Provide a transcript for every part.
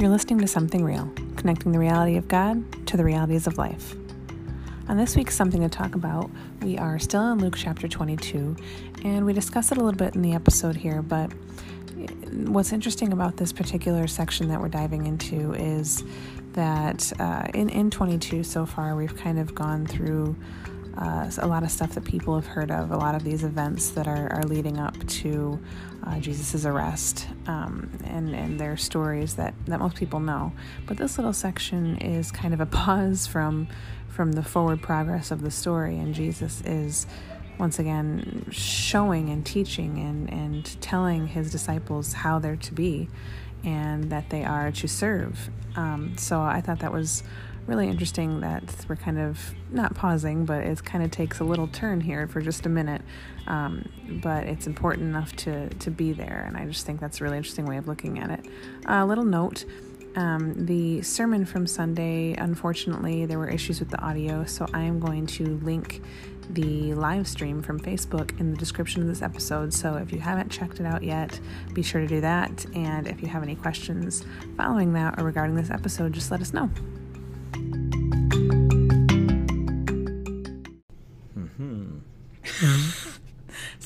You're listening to Something Real, connecting the reality of God to the realities of life. On this week's Something to Talk About, we are still in Luke chapter 22, and we discuss it a little bit in the episode here, but what's interesting about this particular section that we're diving into is that uh, in, in 22 so far, we've kind of gone through uh, a lot of stuff that people have heard of, a lot of these events that are, are leading up to uh, Jesus' arrest, um, and, and their stories that, that most people know. But this little section is kind of a pause from, from the forward progress of the story, and Jesus is once again showing and teaching and, and telling his disciples how they're to be and that they are to serve. Um, so I thought that was really interesting that we're kind of not pausing, but it kind of takes a little turn here for just a minute. Um, but it's important enough to, to be there, and I just think that's a really interesting way of looking at it. A uh, little note um, the sermon from Sunday, unfortunately, there were issues with the audio, so I am going to link the live stream from Facebook in the description of this episode. So if you haven't checked it out yet, be sure to do that. And if you have any questions following that or regarding this episode, just let us know.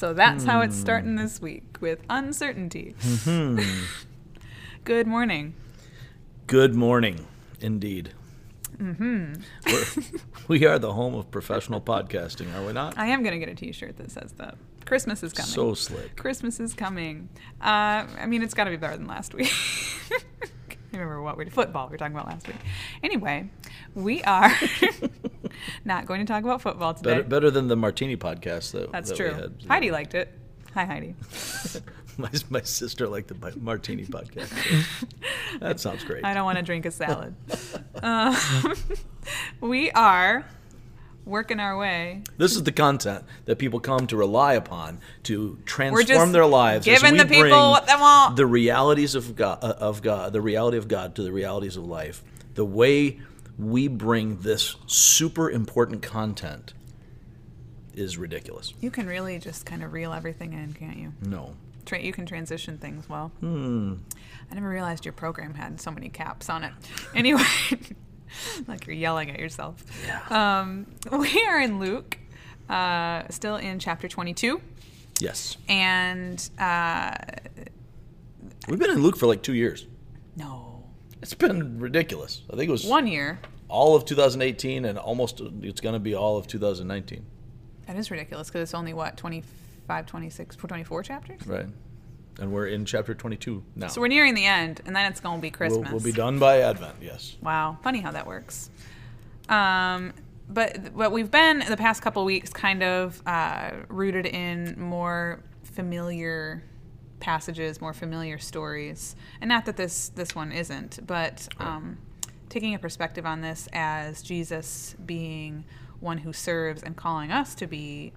So that's how it's starting this week with uncertainty. Mm-hmm. Good morning. Good morning, indeed. Mm-hmm. we are the home of professional podcasting, are we not? I am going to get a T-shirt that says that. Christmas is coming. So slick. Christmas is coming. Uh, I mean, it's got to be better than last week. I remember what we did. football we were talking about last week. Anyway, we are not going to talk about football today. Better, better than the Martini podcast that that's that true. Heidi liked it. Hi, Heidi. my, my sister liked the Martini podcast. that sounds great. I don't want to drink a salad. Uh, we are working our way. This is the content that people come to rely upon to transform their lives. Giving the people what they want. The realities of God, of God, the reality of God to the realities of life. The way we bring this super important content is ridiculous. You can really just kind of reel everything in, can't you? No. Tra- you can transition things well. Hmm. I never realized your program had so many caps on it. Anyway, like you're yelling at yourself. Yeah. Um, we are in Luke, uh, still in chapter 22. Yes. And uh, we've been in Luke for like two years. No. It's been ridiculous. I think it was one year. All of 2018 and almost it's going to be all of 2019. That is ridiculous because it's only what 25, 26, 24 chapters. Right. And we're in chapter 22 now. So we're nearing the end, and then it's going to be Christmas. We'll, we'll, be done by Advent, yes. Wow. Funny how that works. Um, but what we've been the past couple weeks kind of uh, rooted in more familiar passages, more familiar stories. And not that this, this one isn't, but um, taking a perspective on this as Jesus being one who serves and calling us to be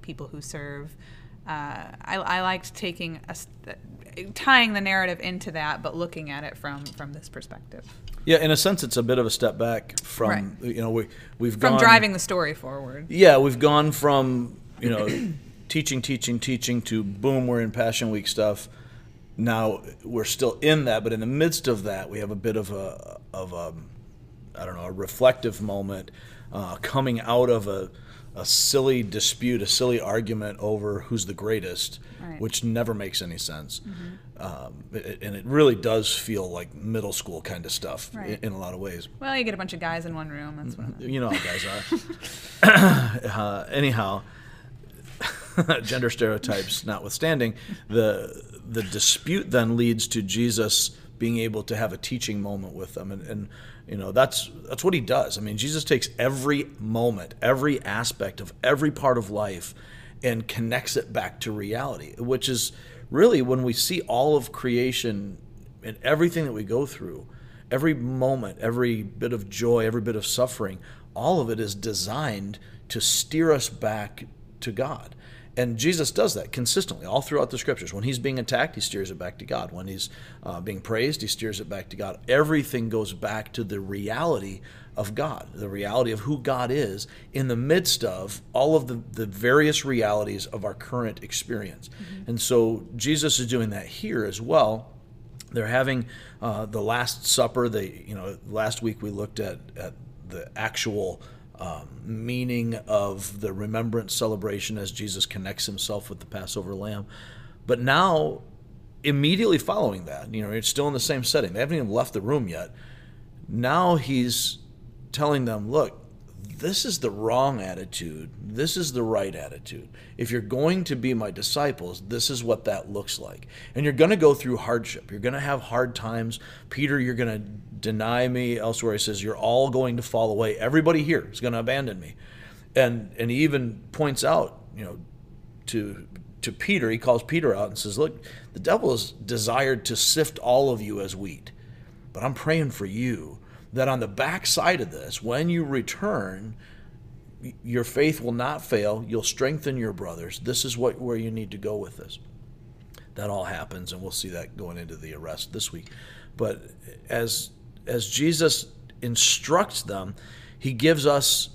people who serve. Uh, I, I, liked taking a, tying the narrative into that, but looking at it from from this perspective. Yeah, in a sense, it's a bit of a step back from right. you know we we've from gone, driving the story forward. Yeah, we've gone from you know teaching, teaching, teaching to boom, we're in Passion Week stuff. Now we're still in that, but in the midst of that, we have a bit of a of a I don't know a reflective moment uh, coming out of a, a silly dispute, a silly argument over who's the greatest, right. which never makes any sense. Mm-hmm. Um, and it really does feel like middle school kind of stuff right. in, a lot of ways. Well, you get a bunch of guys in one room. That's what. You know how guys are. uh, anyhow, gender stereotypes notwithstanding, the the dispute then leads to Jesus being able to have a teaching moment with them, and, and you know, that's that's what he does. I mean, Jesus takes every moment, every aspect of every part of life and connects it back to reality, which is really when we see all of creation and everything that we go through, every moment, every bit of joy, every bit of suffering, all of it is designed to steer us back to God. And Jesus does that consistently all throughout the scriptures. When he's being attacked, he steers it back to God. When he's uh, being praised, he steers it back to God. Everything goes back to the reality of God, the reality of who God is in the midst of all of the, the various realities of our current experience. Mm-hmm. And so Jesus is doing that here as well. they're having uh, the Last Supper. They, you know, last week we looked at, at the actual um, meaning of the remembrance celebration as Jesus connects himself with the Passover lamb. But now, immediately following that, you know, it's still in the same setting. They haven't even left the room yet. Now he's telling them, look, this is the wrong attitude. This is the right attitude. If you're going to be my disciples, this is what that looks like. And you're going to go through hardship. You're going to have hard times. Peter, you're going to deny me. Elsewhere, he says, You're all going to fall away. Everybody here is going to abandon me. And, and he even points out, you know, to, to Peter, he calls Peter out and says, Look, the devil has desired to sift all of you as wheat, but I'm praying for you that on the backside of this, when you return, your faith will not fail. You'll strengthen your brothers. This is what where you need to go with this. That all happens, and we'll see that going into the arrest this week. But as as Jesus instructs them, he gives us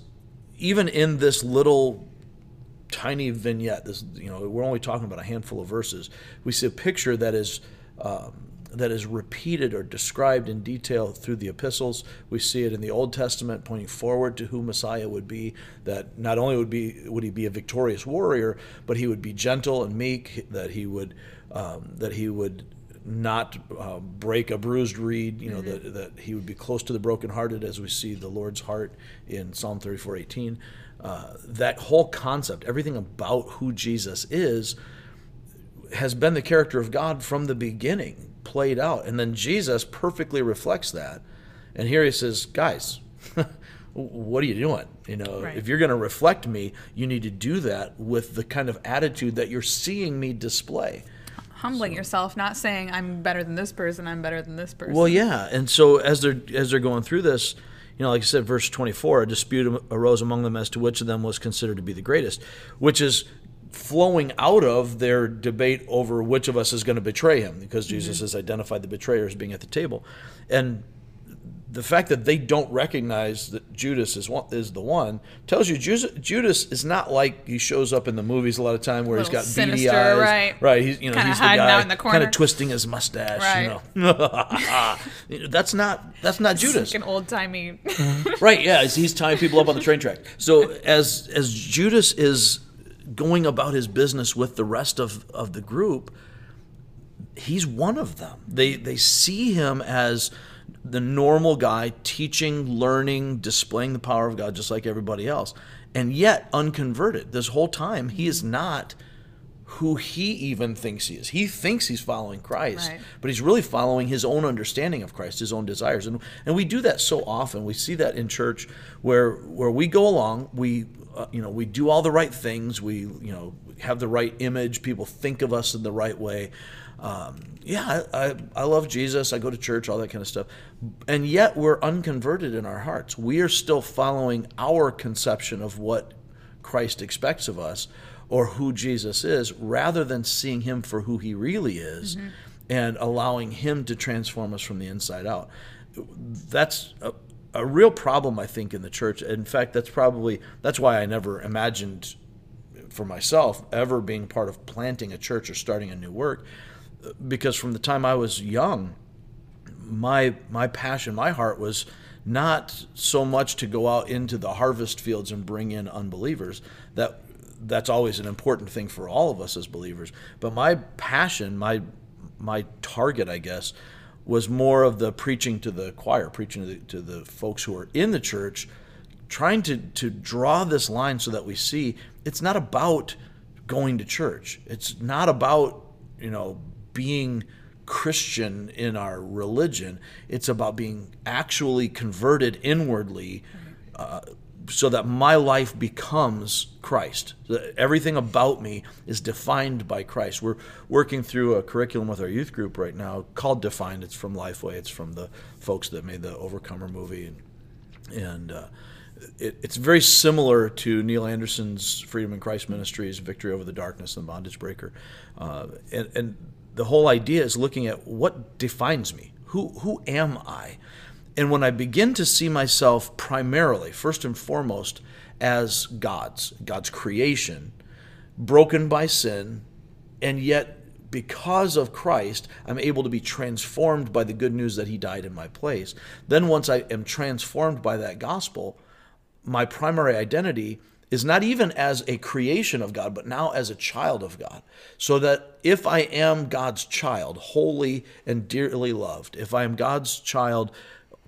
even in this little tiny vignette. This you know we're only talking about a handful of verses. We see a picture that is. Um, that is repeated or described in detail through the epistles. We see it in the Old Testament pointing forward to who Messiah would be, that not only would be would he be a victorious warrior, but he would be gentle and meek, that he would um, that he would not uh, break a bruised reed, you know, mm-hmm. that, that he would be close to the brokenhearted as we see the Lord's heart in Psalm 34, 18. Uh, that whole concept, everything about who Jesus is, has been the character of God from the beginning played out. And then Jesus perfectly reflects that. And here he says, guys, what are you doing? You know, right. if you're going to reflect me, you need to do that with the kind of attitude that you're seeing me display. Humbling so. yourself, not saying I'm better than this person, I'm better than this person. Well, yeah. And so as they're as they're going through this, you know, like I said, verse 24, a dispute arose among them as to which of them was considered to be the greatest, which is flowing out of their debate over which of us is going to betray him, because Jesus mm-hmm. has identified the betrayer as being at the table. And the fact that they don't recognize that Judas is one, is the one tells you Judas is not like he shows up in the movies a lot of time where he's got sinister, beady eyes, right? Right. He's you know kinda he's the guy kind of twisting his mustache. Right. You know, that's not that's not Judas. Like an old timey. right. Yeah. He's tying people up on the train track. So as as Judas is going about his business with the rest of, of the group, he's one of them. They they see him as the normal guy teaching, learning, displaying the power of God just like everybody else. And yet unconverted. This whole time he is not who he even thinks he is. He thinks he's following Christ, right. but he's really following his own understanding of Christ, his own desires. And and we do that so often. We see that in church where where we go along, we uh, you know, we do all the right things. We, you know, have the right image. People think of us in the right way. Um, yeah, I, I, I love Jesus. I go to church, all that kind of stuff. And yet we're unconverted in our hearts. We are still following our conception of what Christ expects of us or who Jesus is rather than seeing him for who he really is mm-hmm. and allowing him to transform us from the inside out. That's a, a real problem, I think, in the church. In fact, that's probably that's why I never imagined for myself ever being part of planting a church or starting a new work, because from the time I was young, my my passion, my heart was not so much to go out into the harvest fields and bring in unbelievers. That that's always an important thing for all of us as believers. But my passion, my my target, I guess, was more of the preaching to the choir, preaching to the, to the folks who are in the church, trying to, to draw this line so that we see it's not about going to church. It's not about, you know, being Christian in our religion. It's about being actually converted inwardly, uh, so that my life becomes Christ. everything about me is defined by Christ. We're working through a curriculum with our youth group right now called Defined. It's from Lifeway. It's from the folks that made the Overcomer movie, and, and uh, it, it's very similar to Neil Anderson's Freedom in Christ Ministries, Victory Over the Darkness and Bondage Breaker, uh, and, and the whole idea is looking at what defines me. Who who am I? And when I begin to see myself primarily, first and foremost, as God's, God's creation, broken by sin, and yet because of Christ, I'm able to be transformed by the good news that He died in my place. Then, once I am transformed by that gospel, my primary identity is not even as a creation of God, but now as a child of God. So that if I am God's child, holy and dearly loved, if I am God's child,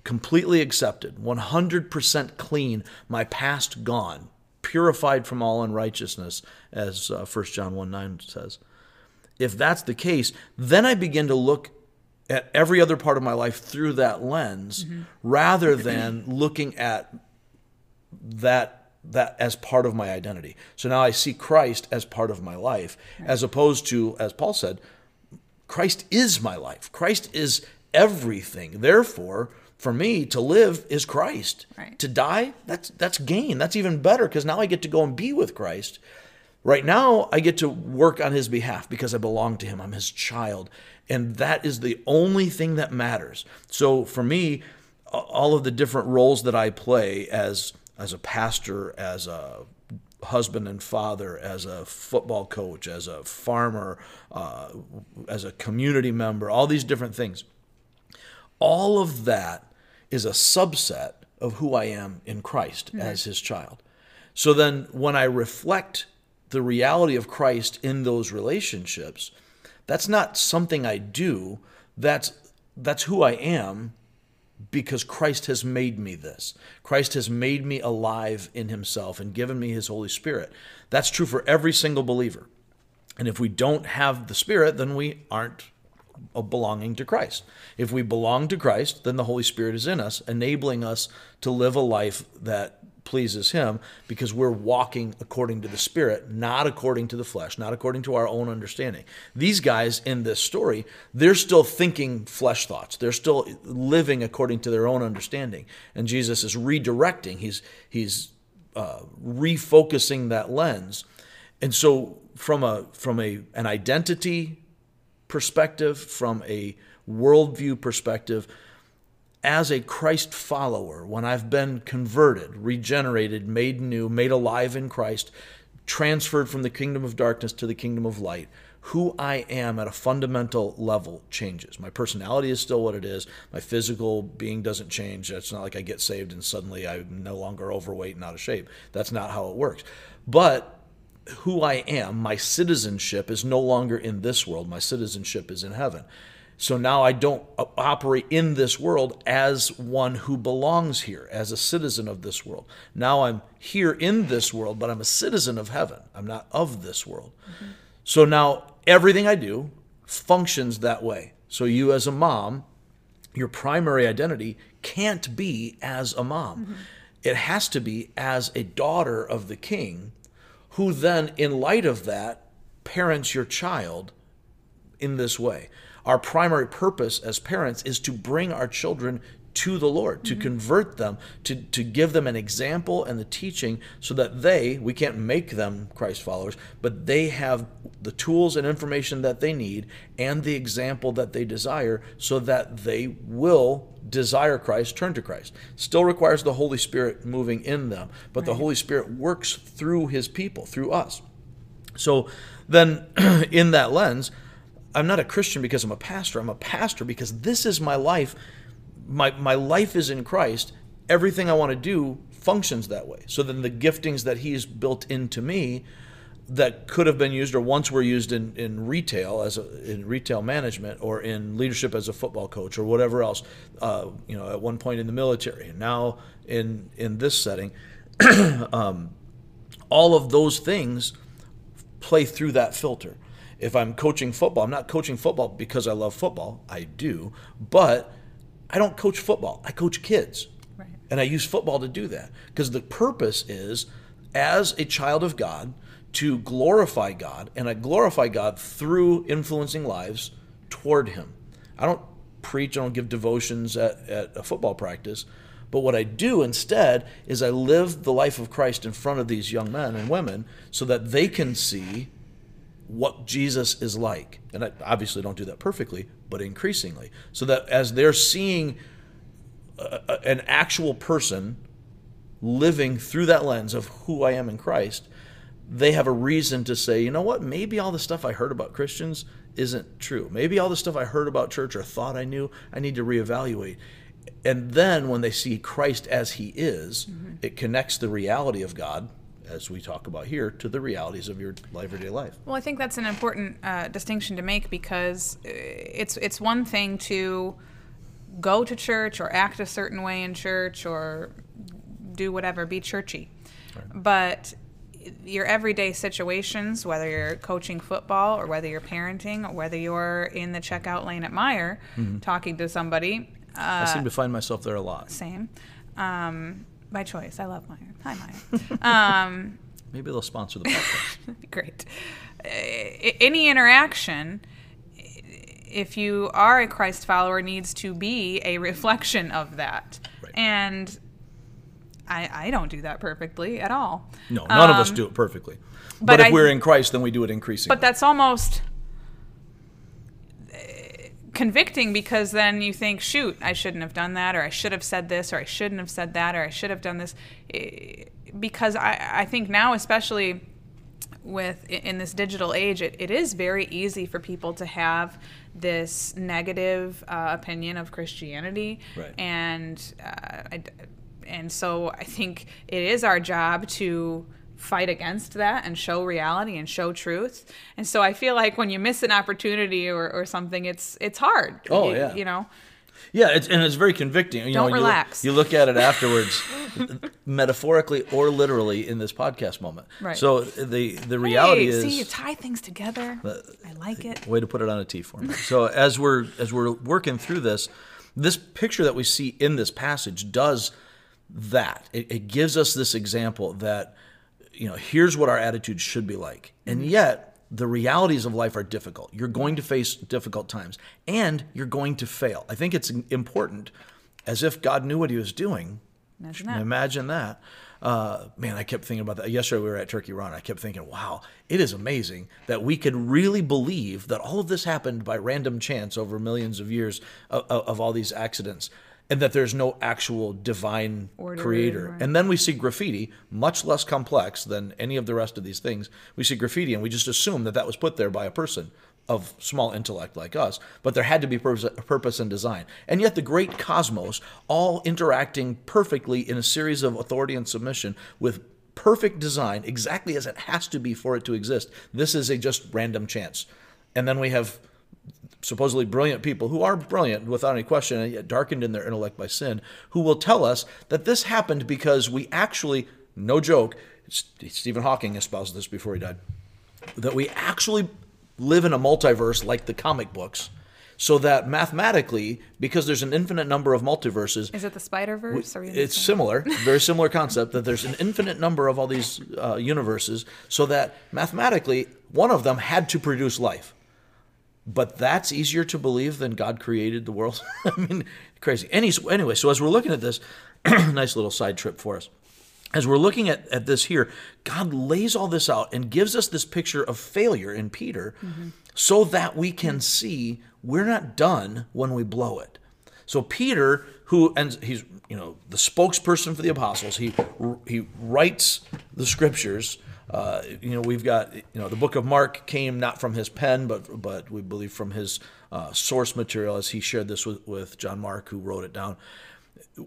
completely accepted, 100% clean, my past gone, purified from all unrighteousness, as uh, 1 John 1 9 says. If that's the case, then I begin to look at every other part of my life through that lens mm-hmm. rather than looking at that that as part of my identity. So now I see Christ as part of my life, right. as opposed to, as Paul said, Christ is my life. Christ is everything. Therefore, for me to live is Christ. Right. To die, that's that's gain. That's even better because now I get to go and be with Christ. Right now, I get to work on his behalf because I belong to him. I'm his child. And that is the only thing that matters. So for me, all of the different roles that I play as as a pastor, as a husband and father, as a football coach, as a farmer, uh, as a community member, all these different things. All of that is a subset of who I am in Christ as his child. So then when I reflect the reality of Christ in those relationships, that's not something I do. That's that's who I am because Christ has made me this. Christ has made me alive in himself and given me his Holy Spirit. That's true for every single believer. And if we don't have the Spirit, then we aren't belonging to Christ. If we belong to Christ, then the Holy Spirit is in us, enabling us to live a life that pleases him because we're walking according to the spirit not according to the flesh not according to our own understanding. These guys in this story they're still thinking flesh thoughts. They're still living according to their own understanding. And jesus is redirecting. He's he's uh, refocusing that lens. And so from a from a an identity perspective from a worldview perspective as a Christ follower, when I've been converted, regenerated, made new, made alive in Christ, transferred from the kingdom of darkness to the kingdom of light, who I am at a fundamental level changes. My personality is still what it is. My physical being doesn't change. It's not like I get saved and suddenly I'm no longer overweight and out of shape. That's not how it works. But who I am, my citizenship is no longer in this world. My citizenship is in heaven. So now I don't operate in this world as one who belongs here, as a citizen of this world. Now I'm here in this world, but I'm a citizen of heaven. I'm not of this world. Mm-hmm. So now everything I do functions that way. So you, as a mom, your primary identity can't be as a mom. Mm-hmm. It has to be as a daughter of the king, who then, in light of that, parents your child in this way. Our primary purpose as parents is to bring our children to the Lord, to mm-hmm. convert them, to, to give them an example and the teaching so that they, we can't make them Christ followers, but they have the tools and information that they need and the example that they desire so that they will desire Christ, turn to Christ. Still requires the Holy Spirit moving in them, but right. the Holy Spirit works through his people, through us. So then, in that lens, I'm not a Christian because I'm a pastor. I'm a pastor because this is my life. My, my life is in Christ. Everything I want to do functions that way. So then the giftings that He's built into me that could have been used or once were used in, in retail as a, in retail management or in leadership as a football coach or whatever else uh, you know at one point in the military and now in in this setting um, all of those things play through that filter if I'm coaching football, I'm not coaching football because I love football. I do, but I don't coach football. I coach kids. Right. And I use football to do that because the purpose is as a child of God to glorify God, and I glorify God through influencing lives toward Him. I don't preach, I don't give devotions at, at a football practice. But what I do instead is I live the life of Christ in front of these young men and women so that they can see what Jesus is like. And I obviously don't do that perfectly, but increasingly. So that as they're seeing a, an actual person living through that lens of who I am in Christ, they have a reason to say, you know what, maybe all the stuff I heard about Christians isn't true. Maybe all the stuff I heard about church or thought I knew, I need to reevaluate. And then when they see Christ as he is, Mm-hmm. it connects the reality of God, as we talk about here, to the realities of your everyday life. Well, I think that's an important uh, distinction to make because uh, it's it's one thing to go to church or act a certain way in church or do whatever, be churchy, but your everyday situations, whether you're coaching football or whether you're parenting or whether you're in the checkout lane at Meijer talking to somebody, I uh, seem to find myself there a lot. same, um, by choice. I love Meijer. Hi, Meijer. um, Maybe they'll sponsor the podcast. That'd be great. Uh, any interaction, if you are a Christ follower, needs to be a reflection of that. Right. And I, I don't do that perfectly at all. No, none of us Um, do it perfectly. But, but if I- we're in Christ, then we do it increasingly. But that's almost convicting because then you think, shoot, I shouldn't have done that, or I should have said this, or I shouldn't have said that, or I should have done this. Because I, I think now, especially with in this digital age, it, it is very easy for people to have this negative uh, opinion of Christianity, Right. and uh, I, and so I think it is our job to fight against that and show reality and show truth. And so I feel like when you miss an opportunity or, or something, it's it's hard. Oh, You- yeah. you know. Yeah, it's, and it's very convicting. You Don't know, you relax. Look, you look at it afterwards, metaphorically or literally, in this podcast moment. Right. So the the reality hey, is, see, you tie things together. Uh, I like it. way to put it on a T for me. So as we're as we're working through this, this picture that we see in this passage does that. It, it gives us this example that you know here's what our attitude should be like, and yet the realities of life are difficult. You're going to face difficult times, and you're going to fail. I think it's important, as if God knew what He was doing. Imagine that. Imagine that. Uh, man, I kept thinking about that. Yesterday we were at Turkey Run. I kept thinking, wow, it is amazing that we could really believe that all of this happened by random chance over millions of years of, of, of all these accidents, and that there's no actual divine Order, creator. right. And then we see graffiti, much less complex than any of the rest of these things. We see graffiti, and we just assume that that was put there by a person of small intellect like us, but there had to be purpose, purpose and design. And yet, the great cosmos, all interacting perfectly in a series of authority and submission with perfect design, exactly as it has to be for it to exist. This is a just random chance. And then we have supposedly brilliant people who are brilliant without any question and yet darkened in their intellect by sin who will tell us that this happened because we actually no joke stephen hawking espoused this before he died that we actually live in a multiverse like the comic books so that mathematically because there's an infinite number of multiverses Is it the Spider Verse? it's similar, very similar concept that there's an infinite number of all these uh, universes, so that mathematically one of them had to produce life. But that's easier to believe than God created the world. I mean, crazy. Any, anyway, so as we're looking at this, nice little side trip for us. As we're looking at, at this here, God lays all this out and gives us this picture of failure in Peter mm-hmm. so that we can see we're not done when we blow it. So Peter, who and he's you know the spokesperson for the apostles, he he writes the scriptures. Uh, you know we've got you know the book of Mark came not from his pen, but but we believe from his uh, source material as he shared this with, with John Mark, who wrote it down.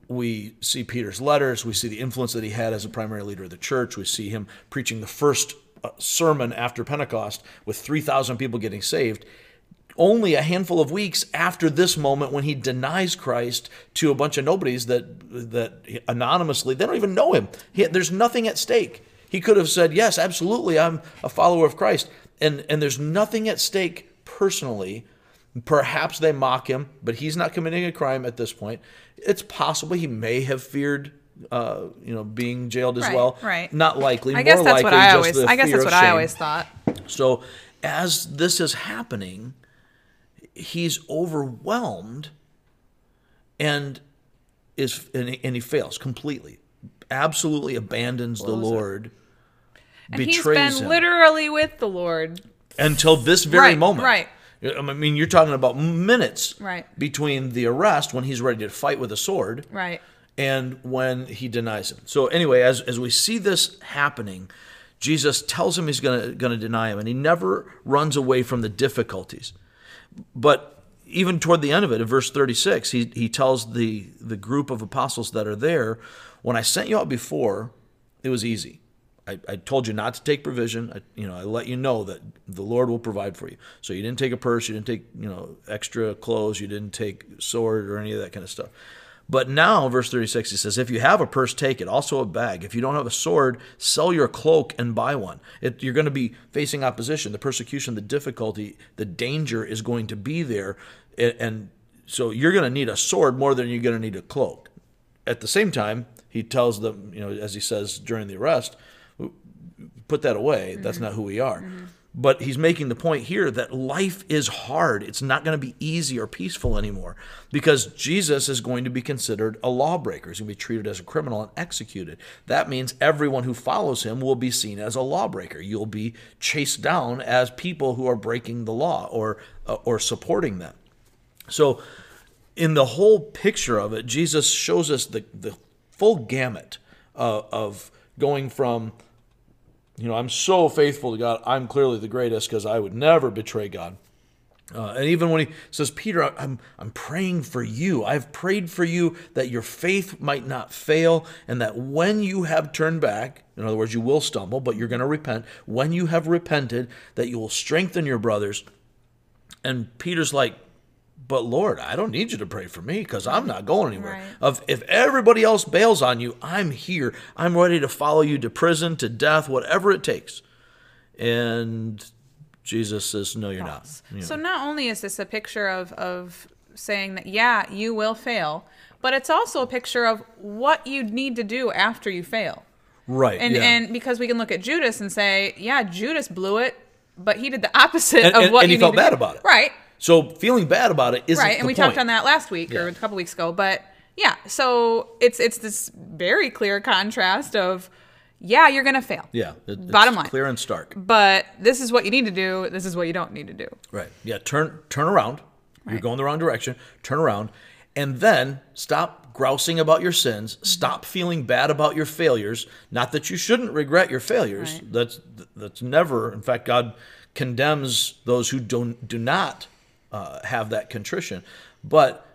We see Peter's letters. We see the influence that he had as a primary leader of the church. We see him preaching the first uh, sermon after Pentecost with three thousand people getting saved only a handful of weeks after this moment when he denies Christ to a bunch of nobodies that that anonymously they don't even know him. He, there's nothing at stake. He could have said, "Yes, absolutely, I'm a follower of Christ," and and there's nothing at stake personally. Perhaps they mock him, but he's not committing a crime at this point. It's possible he may have feared, uh, you know, being jailed as Right, well. right. Not likely. I guess more that's likely what I always. I guess that's what I always thought. So as this is happening, he's overwhelmed and is and, and he fails completely. Absolutely abandons the Blows it. Lord. And he's betrays been him literally with the Lord. until this very Right, moment. right. I mean, you're talking about minutes Right. between the arrest when he's ready to fight with a sword Right. and when he denies him. So anyway, as as we see this happening, Jesus tells him he's going to deny him, and he never runs away from the difficulties. But even toward the end of it, in verse 36, he, he tells the, the group of apostles that are there, When I sent you out before, it was easy. I, I told you not to take provision. I, you know, I let you know that the Lord will provide for you. So you didn't take a purse, you didn't take you know extra clothes, you didn't take sword or any of that kind of stuff. But now, verse 36, he says, If you have a purse, take it. Also a bag. If you don't have a sword, sell your cloak and buy one. It, you're going to be facing opposition. The persecution, the difficulty, the danger is going to be there. And so you're going to need a sword more than you're going to need a cloak. At the same time, he tells them, you know, as he says during the arrest, put that away. Mm-hmm. That's not who we are. Mm-hmm. But he's making the point here that life is hard. It's not going to be easy or peaceful anymore because Jesus is going to be considered a lawbreaker. He's going to be treated as a criminal and executed. That means everyone who follows him will be seen as a lawbreaker. You'll be chased down as people who are breaking the law or uh, or supporting them. So in the whole picture of it, Jesus shows us the, the full gamut uh, of going from you know, I'm so faithful to God. I'm clearly the greatest because I would never betray God. Uh, and even when he says, Peter, I'm, I'm praying for you. I've prayed for you that your faith might not fail, and that when you have turned back, in other words, you will stumble, but you're going to repent. When you have repented, that you will strengthen your brothers. And Peter's like, but Lord, I don't need you to pray for me because I'm not going anywhere. Right. Of if everybody else bails on you, I'm here. I'm ready to follow you to prison, to death, whatever it takes. And Jesus says, No, you're not. You know. So not only is this a picture of of saying that yeah, you will fail, but it's also a picture of what you need to do after you fail. Right. And yeah. and because we can look at Judas and say, yeah, Judas blew it, but he did the opposite and, of and, what and he felt bad do. about it. Right. So feeling bad about it isn't right, and we point. talked on that last week yeah. or a couple weeks ago. But yeah, so it's it's this very clear contrast of yeah, you're gonna fail. Yeah, it, bottom line, clear and stark. But this is what you need to do. This is what you don't need to do. Right. Yeah. Turn turn around. Right. You're going the wrong direction. Turn around, and then stop grousing about your sins. Mm-hmm. Stop feeling bad about your failures. Not that you shouldn't regret your failures. Right. That's that's never. In fact, God condemns those who don't do not uh, have that contrition. But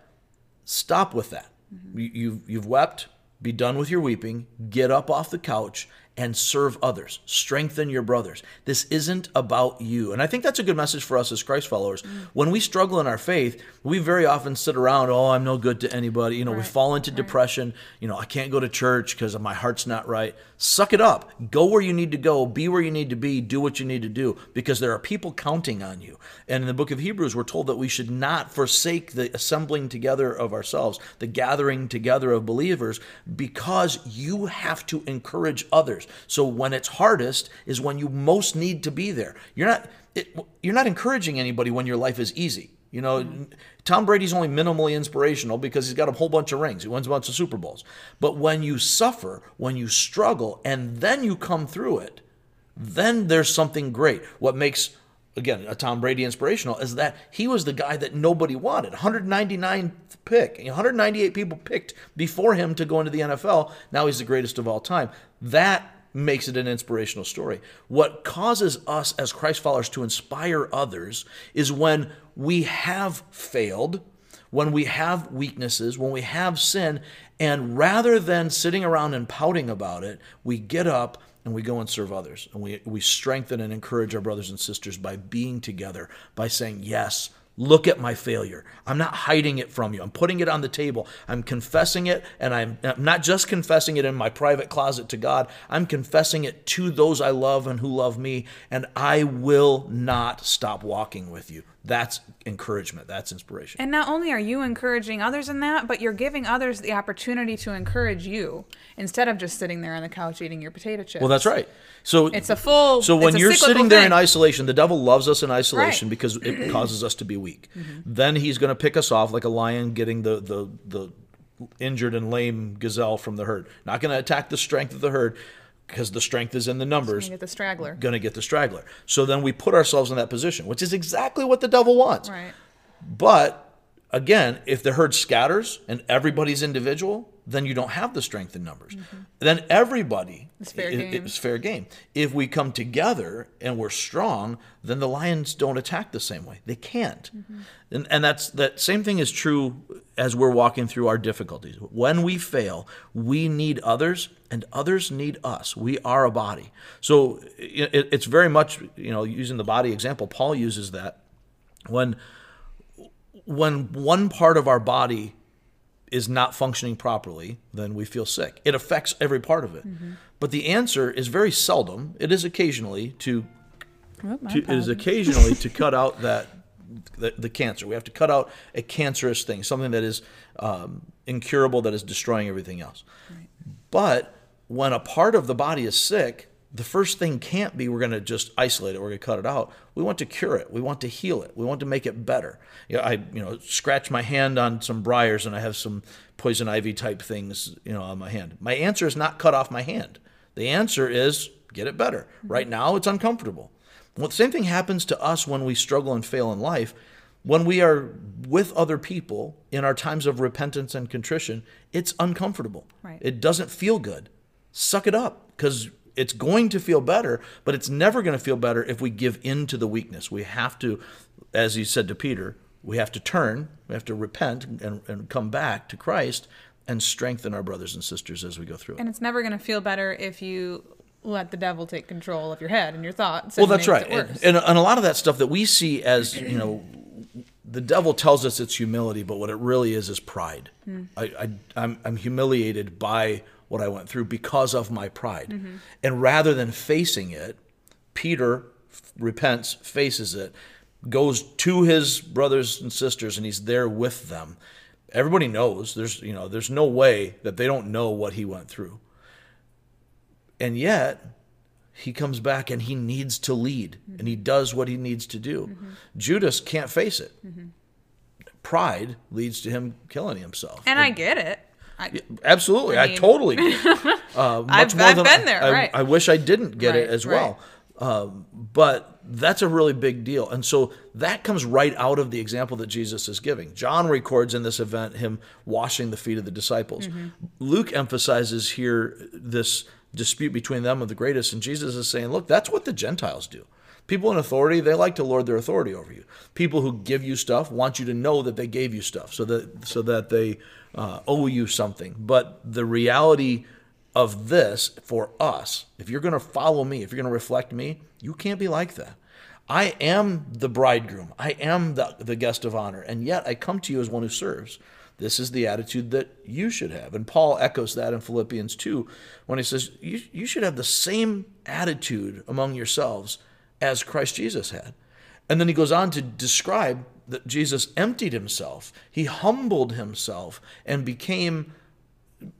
stop with that. Mm-hmm. You, you've, you've wept, be done with your weeping, get up off the couch and serve others. Strengthen your brothers. This isn't about you. And I think that's a good message for us as Christ followers. Mm. When we struggle in our faith, we very often sit around, oh, I'm no good to anybody. You know, right. we fall into right. depression. You know, I can't go to church because my heart's not right. Suck it up. Go where you need to go. Be where you need to be. Do what you need to do because there are people counting on you. And in the book of Hebrews, we're told that we should not forsake the assembling together of ourselves, the gathering together of believers, because you have to encourage others. So when it's hardest is when you most need to be there. You're not it, you're not encouraging anybody when your life is easy. You know, mm-hmm. Tom Brady's only minimally inspirational because he's got a whole bunch of rings. He wins a bunch of Super Bowls. But when you suffer, when you struggle, and then you come through it, then there's something great. What makes again a Tom Brady inspirational is that he was the guy that nobody wanted. 199th pick, 198 people picked before him to go into the NFL. Now he's the greatest of all time. That makes it an inspirational story. What causes us as Christ followers to inspire others is when we have failed, when we have weaknesses, when we have sin, and rather than sitting around and pouting about it, we get up and we go and serve others. And we, we strengthen and encourage our brothers and sisters by being together, by saying, Yes, Look at my failure. I'm not hiding it from you. I'm putting it on the table. I'm confessing it, and I'm not just confessing it in my private closet to God. I'm confessing it to those I love and who love me, and I will not stop walking with you. That's encouragement. That's inspiration. And not only are you encouraging others in that, but you're giving others the opportunity to encourage you instead of just sitting there on the couch eating your potato chips. Well, that's right. So it's a full. So when you're sitting there thing. in isolation, the devil loves us in isolation right. because it causes us to be weak. Mm-hmm. Then he's going to pick us off like a lion getting the the the injured and lame gazelle from the herd. Not going to attack the strength of the herd because the strength is in the numbers. Gonna Get the straggler. Going to get the straggler. So then we put ourselves in that position, which is exactly what the devil wants. Right. But again, if the herd scatters and everybody's individual, then you don't have the strength in numbers. Mm-hmm. Then everybody It's fair i- i- game. it's fair game. If we come together and we're strong, then the lions don't attack the same way. They can't. Mm-hmm. And, and that's that same thing is true as we're walking through our difficulties. When we fail, we need others and others need us. We are a body. So it, it's very much, you know, using the body example, Paul uses that when when one part of our body is not functioning properly, then we feel sick. It affects every part of it. Mm-hmm. But the answer is very seldom. It is occasionally to, Oh, to it is occasionally to cut out that the, the cancer. We have to cut out a cancerous thing, something that is um, incurable, that is destroying everything else. But when a part of the body is sick, the first thing can't be we're going to just isolate it. We're going to cut it out. We want to cure it. We want to heal it. We want to make it better. You know, I you know scratch my hand on some briars and I have some poison ivy type things you know on my hand. My answer is not cut off my hand. The answer is get it better. Right now it's uncomfortable. Well, the same thing happens to us when we struggle and fail in life. When we are with other people in our times of repentance and contrition, it's uncomfortable. Right. It doesn't feel good. Suck it up because it's going to feel better, but it's never going to feel better if we give in to the weakness. We have to, as he said to Peter, we have to turn, we have to repent and, and come back to Christ and strengthen our brothers and sisters as we go through it. And it's never going to feel better if you let the devil take control of your head and your thoughts. Well, that's right. And, and, and a lot of that stuff that we see as, you know, the devil tells us it's humility, but what it really is is pride. Hmm. I, I, I'm, I'm humiliated by what I went through because of my pride. Mm-hmm. And rather than facing it, Peter f- repents, faces it, goes to his brothers and sisters, and he's there with them. Everybody knows there's you know there's no way that they don't know what he went through. And yet, he comes back and he needs to lead and he does what he needs to do. Judas can't face it. Pride leads to him killing himself. and I get it. I, Absolutely, I, mean- totally. get it. Uh, much I've- more I've than been I- there, I, right. I wish I didn't get it as right. well. Um, but that's a really big deal, and so that comes right out of the example that Jesus is giving. John records in this event him washing the feet of the disciples. Mm-hmm. Luke emphasizes here this dispute between them and the greatest, and Jesus is saying, "Look, that's what the Gentiles do." People in authority, they like to lord their authority over you. People who give you stuff want you to know that they gave you stuff, so that so that they uh, owe you something. But the reality of this for us, if you're going to follow me, if you're going to reflect me, you can't be like that. I am the bridegroom. I am the, the guest of honor, and yet I come to you as one who serves. This is the attitude that you should have. And Paul echoes that in Philippians 2 when he says, You, you should have the same attitude among yourselves as Christ Jesus had. And then he goes on to describe that Jesus emptied himself, he humbled himself, and became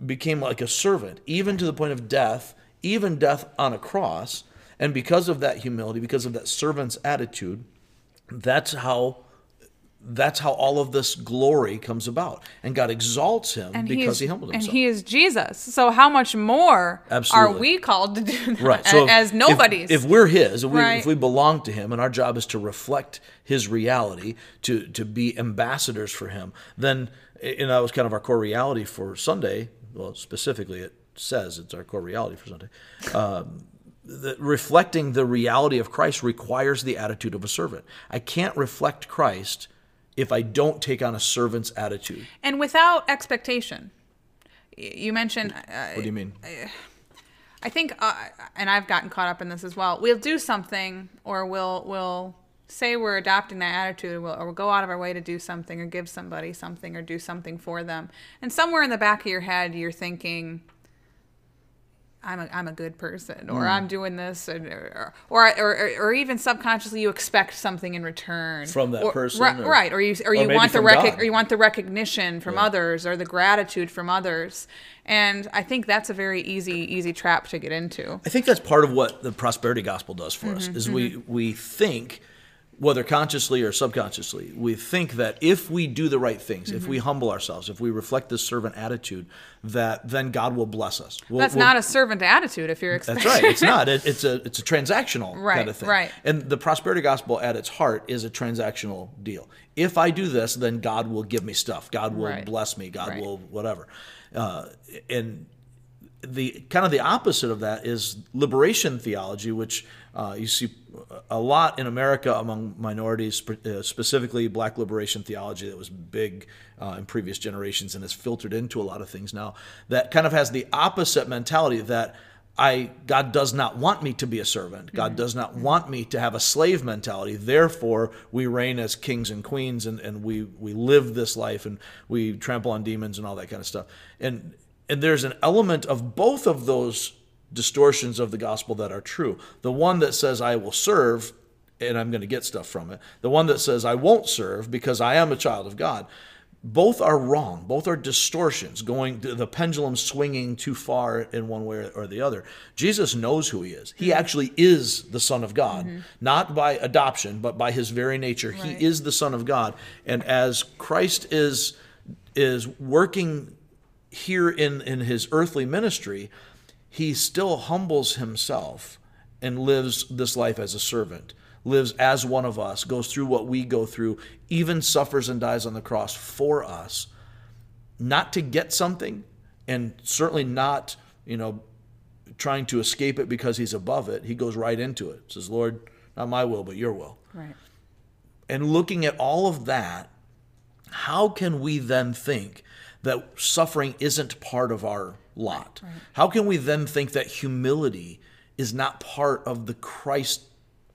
became like a servant, even to the point of death, even death on a cross. And because of that humility, because of that servant's attitude, that's how that's how all of this glory comes about. And God exalts him and because he humbled himself. and he is Jesus. So how much more Absolutely. are we called to do that right. So as if- nobodies? If, we're his, if we, Right. if we belong to him, and our job is to reflect his reality, to to be ambassadors for him, then and that was kind of our core reality for Sunday. Well, specifically, it says it's our core reality for Sunday. Um, the, reflecting the reality of Christ requires the attitude of a servant. I can't reflect Christ if I don't take on a servant's attitude. and without expectation. You mentioned. Uh, What do you mean? I think, uh, and I've gotten caught up in this as well. We'll do something, or we'll we'll say we're adopting that attitude, we'll, or we'll go out of our way to do something, or give somebody something, or do something for them. And somewhere in the back of your head, you're thinking, "I'm a I'm a good person," or "I'm doing this," and, or, or or or even subconsciously, you expect something in return From that Or- person, ri- or- right? Or you or you want the rec- or you want the recognition from others, or the gratitude from others. And I think that's a very easy easy trap to get into. I think that's part of what the prosperity gospel does for us Mm-hmm, is we we think whether consciously or subconsciously, we think that if we do the right things, if we humble ourselves, if we reflect this servant attitude, that then God will bless us. We'll- That's we'll- not a servant attitude if you're expecting. That's right. It's not. It, it's a it's a transactional Right, kind of thing. right. And the prosperity gospel at its heart is a transactional deal. If I do this, then God will give me stuff. God will Right. bless me. God Right. will whatever. Uh, and the kind of the opposite of that is liberation theology, which uh, you see a lot in America among minorities, uh, specifically Black liberation theology that was big uh, in previous generations and has filtered into a lot of things now. That kind of has the opposite mentality that I God does not want me to be a servant. God does not want me to have a slave mentality. Therefore, we reign as kings and queens, and, and we we live this life, and we trample on demons and all that kind of stuff. And and there's an element of both of those distortions of the gospel that are true. The one that says I will serve and I'm going to get stuff from it. The one that says I won't serve because I am a child of God. Both are wrong. Both are distortions, going the pendulum swinging too far in one way or the other. Jesus knows who he is. He mm-hmm. actually is the Son of God, mm-hmm. not by adoption, but by his very nature. Right. He is the Son of God. And as Christ is is working here in, in his earthly ministry, he still humbles himself and lives this life as a servant, lives as one of us, goes through what we go through, even suffers and dies on the cross for us, not to get something, and certainly not, you know, trying to escape it because he's above it. He goes right into it. Says, Lord, not my will, but your will Right. and looking at all of that, how can we then think that suffering isn't part of our lot? How can we then think that humility is not part of the Christ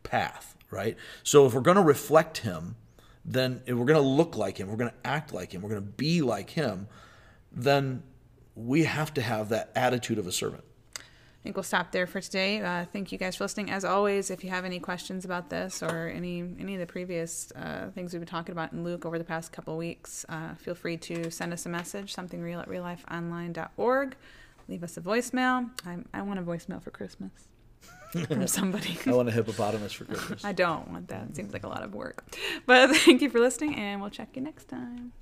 path, right? So if we're going to reflect him, then if we're going to look like him, we're going to act like him, we're going to be like him, then we have to have that attitude of a servant. I think we'll stop there for today. Uh, thank you guys for listening. As always, if you have any questions about this or any any of the previous uh, things we've been talking about in Luke over the past couple weeks, uh, feel free to send us a message, something real at reallifeonline.org. Leave us a voicemail. I, I want a voicemail for Christmas from somebody. I want a hippopotamus for Christmas. I don't want that. It seems like a lot of work. But thank you for listening, and we'll check you next time.